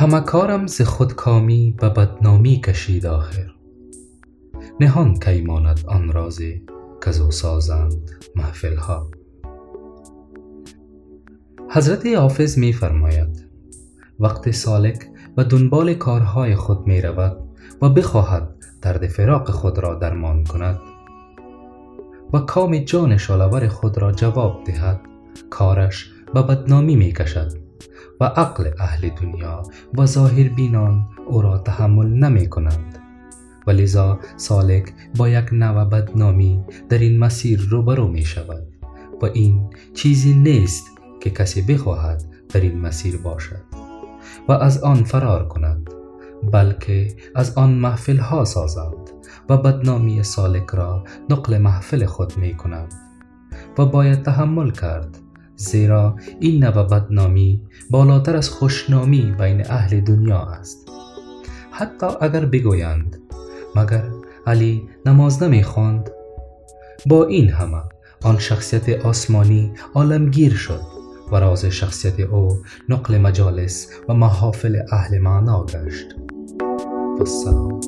همه کارم ز خودکامی به بدنامی کشید آخر. نهان کی ماند آن راز کز او سازند محفل ها حضرت حافظ می فرماید وقت سالک به دنبال کارهای خود می رود و بخواهد درد فراق خود را درمان کند و کام جان شالور خود را جواب دهد کارش به بدنامی می کشد. و عقل اهل دنیا و ظاهر بینان او را تحمل نمی کنند. و لذا سالک با یک نوع بدنامی در این مسیر روبرو می شود و این چیزی نیست که کسی بخواهد در این مسیر باشد و از آن فرار کند بلکه از آن محفل ها سازند و بدنامی سالک را نقل محفل خود می کنند و باید تحمل کرد زیرا این نوع بدنامی بالاتر از خوشنامی بین اهل دنیا است. حتی اگر بگویند مگر علی نماز نمی خواند با این همه آن شخصیت آسمانی عالمگیر شد و راز شخصیت او نقل مجالس و محافل اهل معنا گشت. والسلام.